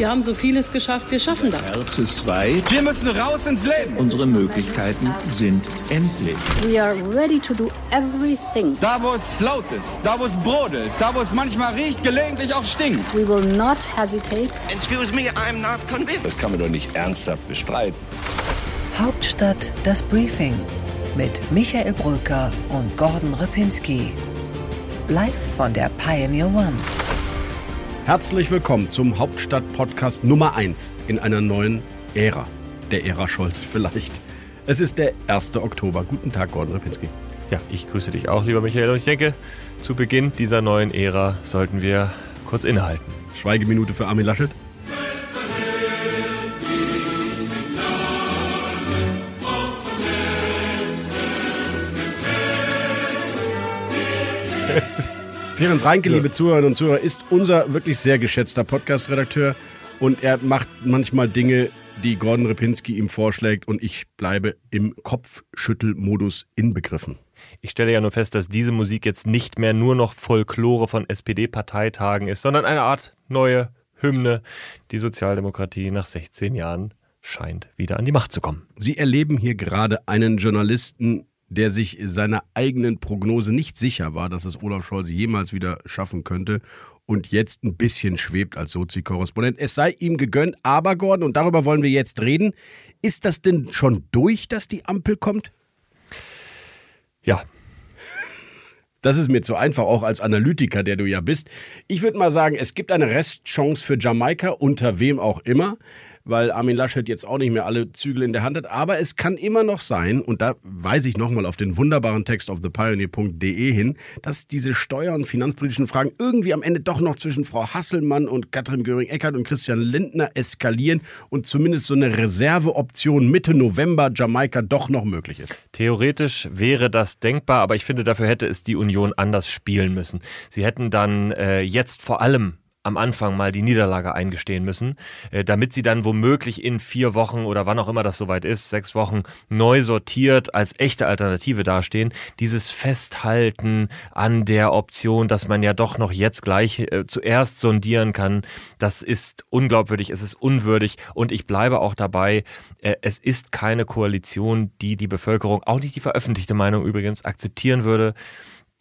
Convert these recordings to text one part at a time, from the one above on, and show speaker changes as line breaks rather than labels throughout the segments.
Wir haben so vieles geschafft, wir schaffen das.
Herz ist weit.
Wir müssen raus ins Leben.
Unsere Möglichkeiten sind endlich.
We are ready to do everything.
Da, wo es laut ist, da, wo es brodelt, da, wo es manchmal riecht, gelegentlich auch stinkt.
We will not hesitate.
Excuse me, I'm not convinced.
Das kann man doch nicht ernsthaft bestreiten.
Hauptstadt das Briefing mit Michael Brücker und Gordon Ripinski. Live von der Pioneer One.
Herzlich willkommen zum Hauptstadt-Podcast Nummer 1 in einer neuen Ära. Der Ära Scholz vielleicht. Es ist der 1. Oktober. Guten Tag, Gordon Ripinski.
Ja, ich grüße dich auch, lieber Michael. Und ich denke, zu Beginn dieser neuen Ära sollten wir kurz innehalten.
Schweigeminute für Armin Laschet. Ferenc Reinke, ja. liebe Zuhörerinnen und Zuhörer, ist unser wirklich sehr geschätzter Podcast-Redakteur und er macht manchmal Dinge, die Gordon Repinski ihm vorschlägt und ich bleibe im Kopfschüttelmodus inbegriffen.
Ich stelle ja nur fest, dass diese Musik jetzt nicht mehr nur noch Folklore von SPD-Parteitagen ist, sondern eine Art neue Hymne. Die Sozialdemokratie nach 16 Jahren scheint wieder an die Macht zu kommen.
Sie erleben hier gerade einen Journalisten, der sich seiner eigenen Prognose nicht sicher war, dass es Olaf Scholz jemals wieder schaffen könnte und jetzt ein bisschen schwebt als Sozi-Korrespondent. Es sei ihm gegönnt, aber Gordon, und darüber wollen wir jetzt reden, ist das denn schon durch, dass die Ampel kommt?
Ja.
Das ist mir zu einfach, auch als Analytiker, der du ja bist. Ich würde mal sagen, es gibt eine Restchance für Jamaika, unter wem auch immer weil Armin Laschet jetzt auch nicht mehr alle Zügel in der Hand hat. Aber es kann immer noch sein, und da weise ich nochmal auf den wunderbaren Text auf thepioneer.de hin, dass diese steuer- und finanzpolitischen Fragen irgendwie am Ende doch noch zwischen Frau Hasselmann und Katrin Göring-Eckardt und Christian Lindner eskalieren und zumindest so eine Reserveoption Mitte November Jamaika doch noch möglich ist.
Theoretisch wäre das denkbar, aber ich finde, dafür hätte es die Union anders spielen müssen. Sie hätten dann äh, jetzt vor allem am Anfang mal die Niederlage eingestehen müssen, äh, damit sie dann womöglich in vier Wochen oder wann auch immer das soweit ist, sechs Wochen neu sortiert als echte Alternative dastehen. Dieses Festhalten an der Option, dass man ja doch noch jetzt gleich äh, zuerst sondieren kann, das ist unglaubwürdig, es ist unwürdig und ich bleibe auch dabei, äh, es ist keine Koalition, die die Bevölkerung, auch nicht die veröffentlichte Meinung übrigens, akzeptieren würde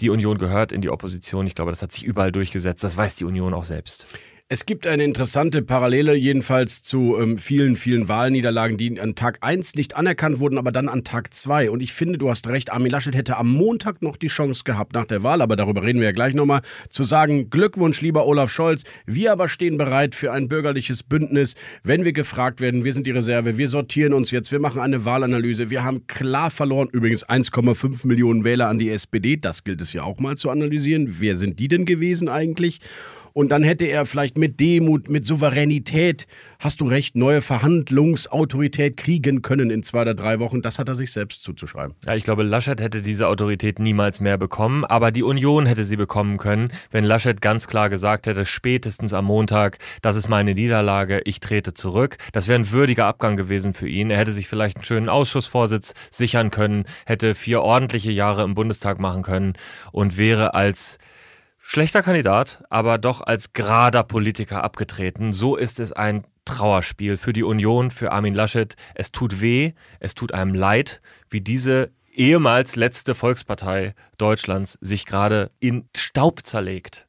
die Union gehört in die Opposition. Ich glaube, das hat sich überall durchgesetzt. Das weiß die Union auch selbst.
Es gibt eine interessante Parallele jedenfalls zu ähm, vielen, vielen Wahlniederlagen, die an Tag 1 nicht anerkannt wurden, aber dann an Tag 2. Und ich finde, du hast recht, Armin Laschet hätte am Montag noch die Chance gehabt nach der Wahl, aber darüber reden wir ja gleich nochmal, zu sagen, Glückwunsch, lieber Olaf Scholz, wir aber stehen bereit für ein bürgerliches Bündnis, wenn wir gefragt werden, wir sind die Reserve, wir sortieren uns jetzt, wir machen eine Wahlanalyse, wir haben klar verloren, übrigens 1,5 Millionen Wähler an die SPD, das gilt es ja auch mal zu analysieren, wer sind die denn gewesen eigentlich? Und dann hätte er vielleicht mit Demut, mit Souveränität, hast du recht, neue Verhandlungsautorität kriegen können in zwei oder drei Wochen. Das hat er sich selbst zuzuschreiben.
Ja, ich glaube, Laschet hätte diese Autorität niemals mehr bekommen, aber die Union hätte sie bekommen können, wenn Laschet ganz klar gesagt hätte, spätestens am Montag, das ist meine Niederlage, ich trete zurück. Das wäre ein würdiger Abgang gewesen für ihn. Er hätte sich vielleicht einen schönen Ausschussvorsitz sichern können, hätte vier ordentliche Jahre im Bundestag machen können und wäre als Schlechter Kandidat, aber doch als gerader Politiker abgetreten. So ist es ein Trauerspiel für die Union, für Armin Laschet. Es tut weh, es tut einem leid, wie diese ehemals letzte Volkspartei Deutschlands sich gerade in Staub zerlegt.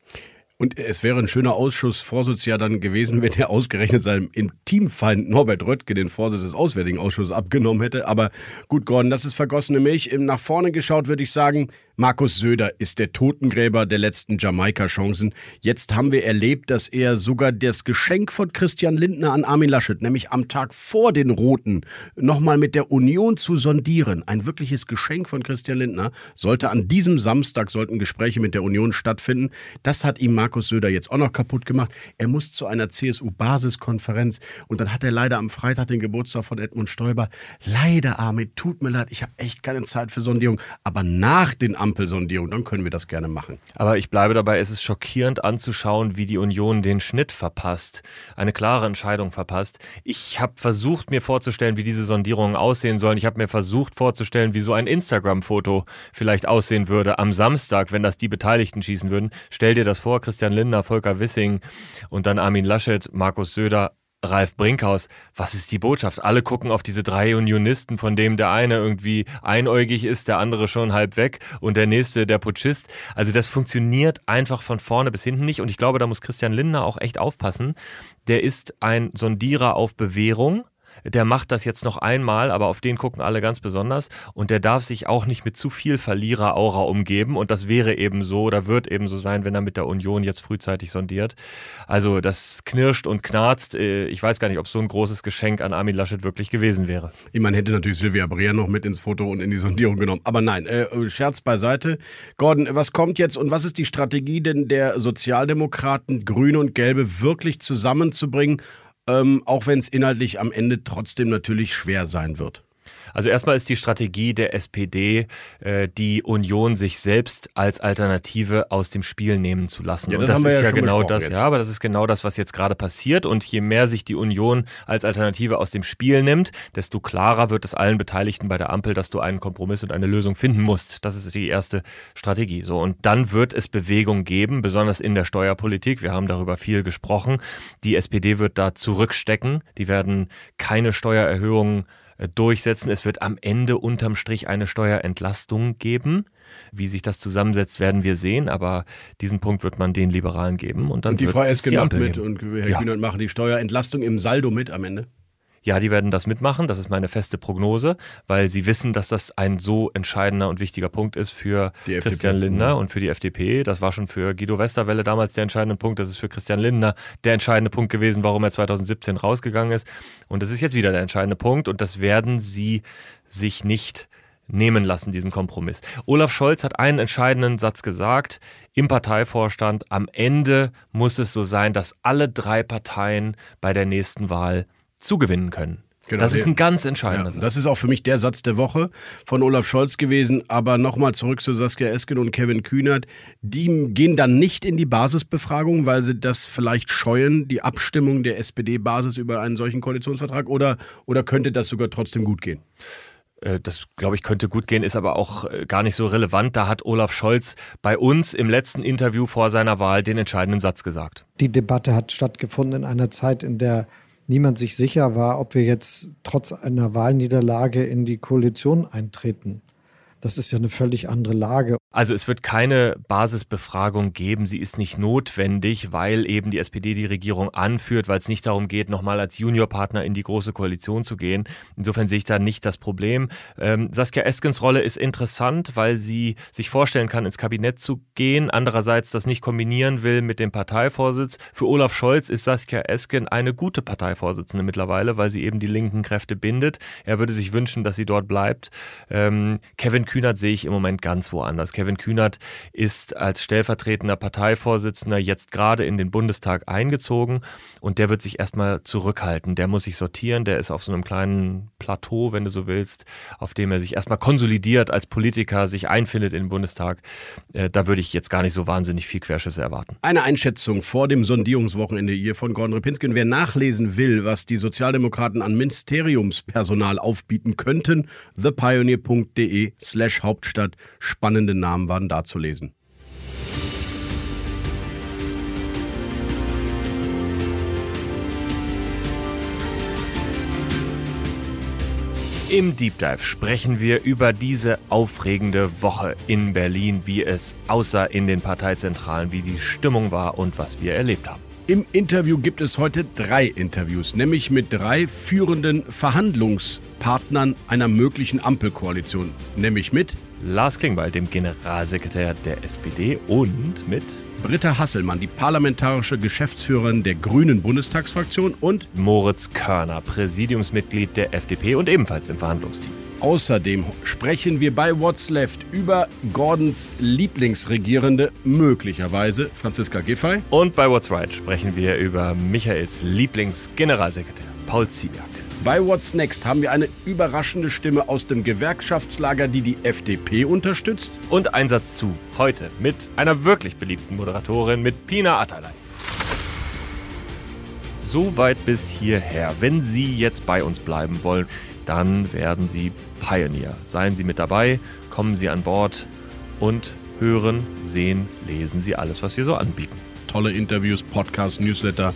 Und es wäre ein schöner Ausschussvorsitz ja dann gewesen, wenn er ausgerechnet seinem Intimfeind Norbert Röttgen den Vorsitz des Auswärtigen Ausschusses abgenommen hätte. Aber gut, Gordon, das ist vergossene Milch. Nach vorne geschaut würde ich sagen, Markus Söder ist der Totengräber der letzten Jamaika-Chancen. Jetzt haben wir erlebt, dass er sogar das Geschenk von Christian Lindner an Armin Laschet, nämlich am Tag vor den Roten, nochmal mit der Union zu sondieren, ein wirkliches Geschenk von Christian Lindner, sollte an diesem Samstag sollten Gespräche mit der Union stattfinden. Das hat ihm Markus Söder jetzt auch noch kaputt gemacht. Er muss zu einer CSU-Basiskonferenz und dann hat er leider am Freitag den Geburtstag von Edmund Stoiber. Leider, Armin, tut mir leid, ich habe echt keine Zeit für Sondierung. Aber nach den Amt Ampelsondierung, dann können wir das gerne machen.
Aber ich bleibe dabei, es ist schockierend anzuschauen, wie die Union den Schnitt verpasst, eine klare Entscheidung verpasst. Ich habe versucht, mir vorzustellen, wie diese Sondierungen aussehen sollen. Ich habe mir versucht vorzustellen, wie so ein Instagram-Foto vielleicht aussehen würde am Samstag, wenn das die Beteiligten schießen würden. Stell dir das vor, Christian Lindner, Volker Wissing und dann Armin Laschet, Markus Söder Ralf Brinkhaus, was ist die Botschaft? Alle gucken auf diese drei Unionisten, von dem der eine irgendwie einäugig ist, der andere schon halb weg und der nächste der Putschist. Also das funktioniert einfach von vorne bis hinten nicht und ich glaube, da muss Christian Lindner auch echt aufpassen. Der ist ein Sondierer auf Bewährung der macht das jetzt noch einmal, aber auf den gucken alle ganz besonders und der darf sich auch nicht mit zu viel Verlierer-Aura umgeben und das wäre eben so oder wird eben so sein, wenn er mit der Union jetzt frühzeitig sondiert. Also das knirscht und knarzt. Äh, ich weiß gar nicht, ob so ein großes Geschenk an Armin Laschet wirklich gewesen wäre.
Ich meine, hätte natürlich Silvia Brea noch mit ins Foto und in die Sondierung genommen. Aber nein, äh, Scherz beiseite. Gordon, was kommt jetzt und was ist die Strategie denn der Sozialdemokraten, Grüne und Gelbe wirklich zusammenzubringen? Ähm, auch wenn es inhaltlich am Ende trotzdem natürlich schwer sein wird.
Also erstmal ist die Strategie der SPD, äh, die Union sich selbst als Alternative aus dem Spiel nehmen zu lassen.
Ja,
das
und das ist
ja,
ja
genau das,
jetzt.
ja, aber das ist genau das, was jetzt gerade passiert. Und je mehr sich die Union als Alternative aus dem Spiel nimmt, desto klarer wird es allen Beteiligten bei der Ampel, dass du einen Kompromiss und eine Lösung finden musst. Das ist die erste Strategie. So und dann wird es Bewegung geben, besonders in der Steuerpolitik. Wir haben darüber viel gesprochen. Die SPD wird da zurückstecken. Die werden keine Steuererhöhungen durchsetzen. Es wird am Ende unterm Strich eine Steuerentlastung geben. Wie sich das zusammensetzt, werden wir sehen, aber diesen Punkt wird man den Liberalen geben. Und, dann
und die Frau
es
Esken macht mit
geben.
und Herr
Ja.
Kühnert machen die Steuerentlastung im Saldo mit am Ende.
Ja, die werden das mitmachen. Das ist meine feste Prognose, weil sie wissen, dass das ein so entscheidender und wichtiger Punkt ist für. Christian Lindner und für die FDP. Das war schon für Guido Westerwelle damals der entscheidende Punkt. Das ist für Christian Lindner der entscheidende Punkt gewesen, warum er 2017 rausgegangen ist. Und das ist jetzt wieder der entscheidende Punkt. Und das werden sie sich nicht nehmen lassen, diesen Kompromiss. Olaf Scholz hat einen entscheidenden Satz gesagt im Parteivorstand. Am Ende muss es so sein, dass alle drei Parteien bei der nächsten Wahl zugewinnen können.
Genau,
das ist ein ganz entscheidender
Ja,
Satz.
das ist auch für mich der Satz der Woche von Olaf Scholz gewesen. Aber nochmal zurück zu Saskia Esken und Kevin Kühnert. Die gehen dann nicht in die Basisbefragung, weil sie das vielleicht scheuen, die Abstimmung der SPD-Basis über einen solchen Koalitionsvertrag? Oder, oder könnte das sogar trotzdem gut gehen?
Äh, Das, glaube ich, könnte gut gehen, ist aber auch äh, gar nicht so relevant. Da hat Olaf Scholz bei uns im letzten Interview vor seiner Wahl den entscheidenden Satz gesagt.
Die Debatte hat stattgefunden in einer Zeit, in der niemand sich sicher war, ob wir jetzt trotz einer Wahlniederlage in die Koalition eintreten. Das ist ja eine völlig andere Lage.
Also es wird keine Basisbefragung geben, sie ist nicht notwendig, weil eben die SPD die Regierung anführt, weil es nicht darum geht, nochmal als Juniorpartner in die große Koalition zu gehen. Insofern sehe ich da nicht das Problem. Ähm, Saskia Eskens Rolle ist interessant, weil sie sich vorstellen kann, ins Kabinett zu gehen, andererseits das nicht kombinieren will mit dem Parteivorsitz. Für Olaf Scholz ist Saskia Esken eine gute Parteivorsitzende mittlerweile, weil sie eben die linken Kräfte bindet. Er würde sich wünschen, dass sie dort bleibt. Ähm, Kevin Kühnert sehe ich im Moment ganz woanders. Kevin Kühnert ist als stellvertretender Parteivorsitzender jetzt gerade in den Bundestag eingezogen und der wird sich erstmal zurückhalten. Der muss sich sortieren, der ist auf so einem kleinen Plateau, wenn du so willst, auf dem er sich erstmal konsolidiert als Politiker, sich einfindet in den Bundestag. Äh, da würde ich jetzt gar nicht so wahnsinnig viel Querschüsse erwarten.
Eine Einschätzung vor dem Sondierungswochenende hier von Gordon Ripinski. Und wer nachlesen will, was die Sozialdemokraten an Ministeriumspersonal aufbieten könnten, thepioneer.de slash Hauptstadt. Spannende Namen waren da zu lesen.
Im Deep Dive sprechen wir über diese aufregende Woche in Berlin, wie es aussah in den Parteizentralen, wie die Stimmung war und was wir erlebt haben.
Im Interview gibt es heute drei Interviews, nämlich mit drei führenden Verhandlungspartnern einer möglichen Ampelkoalition. Nämlich mit
Lars Klingbeil, dem Generalsekretär der SPD und mit
Britta Hasselmann, die parlamentarische Geschäftsführerin der Grünen Bundestagsfraktion und
Moritz Körner, Präsidiumsmitglied der FDP und ebenfalls im Verhandlungsteam.
Außerdem sprechen wir bei What's Left über Gordons Lieblingsregierende, möglicherweise Franziska Giffey.
Und bei What's Right sprechen wir über Michaels Lieblingsgeneralsekretär, Paul Ziemiak.
Bei What's Next haben wir eine überraschende Stimme aus dem Gewerkschaftslager, die die FDP unterstützt.
Und Einsatz zu heute mit einer wirklich beliebten Moderatorin, mit Pina Atalay. Soweit bis hierher. Wenn Sie jetzt bei uns bleiben wollen, dann werden Sie Pioneer. Seien Sie mit dabei, kommen Sie an Bord und hören, sehen, lesen Sie alles, was wir so anbieten.
Tolle Interviews, Podcasts, Newsletter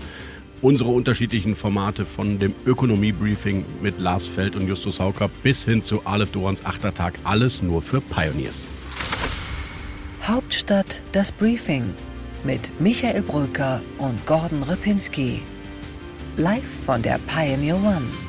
unsere unterschiedlichen Formate von dem Ökonomie-Briefing mit Lars Feld und Justus Hauker bis hin zu Aleph Dorans Achtertag. Alles nur für Pioneers.
Hauptstadt das Briefing mit Michael Brücker und Gordon Ripinski. Live von der Pioneer One.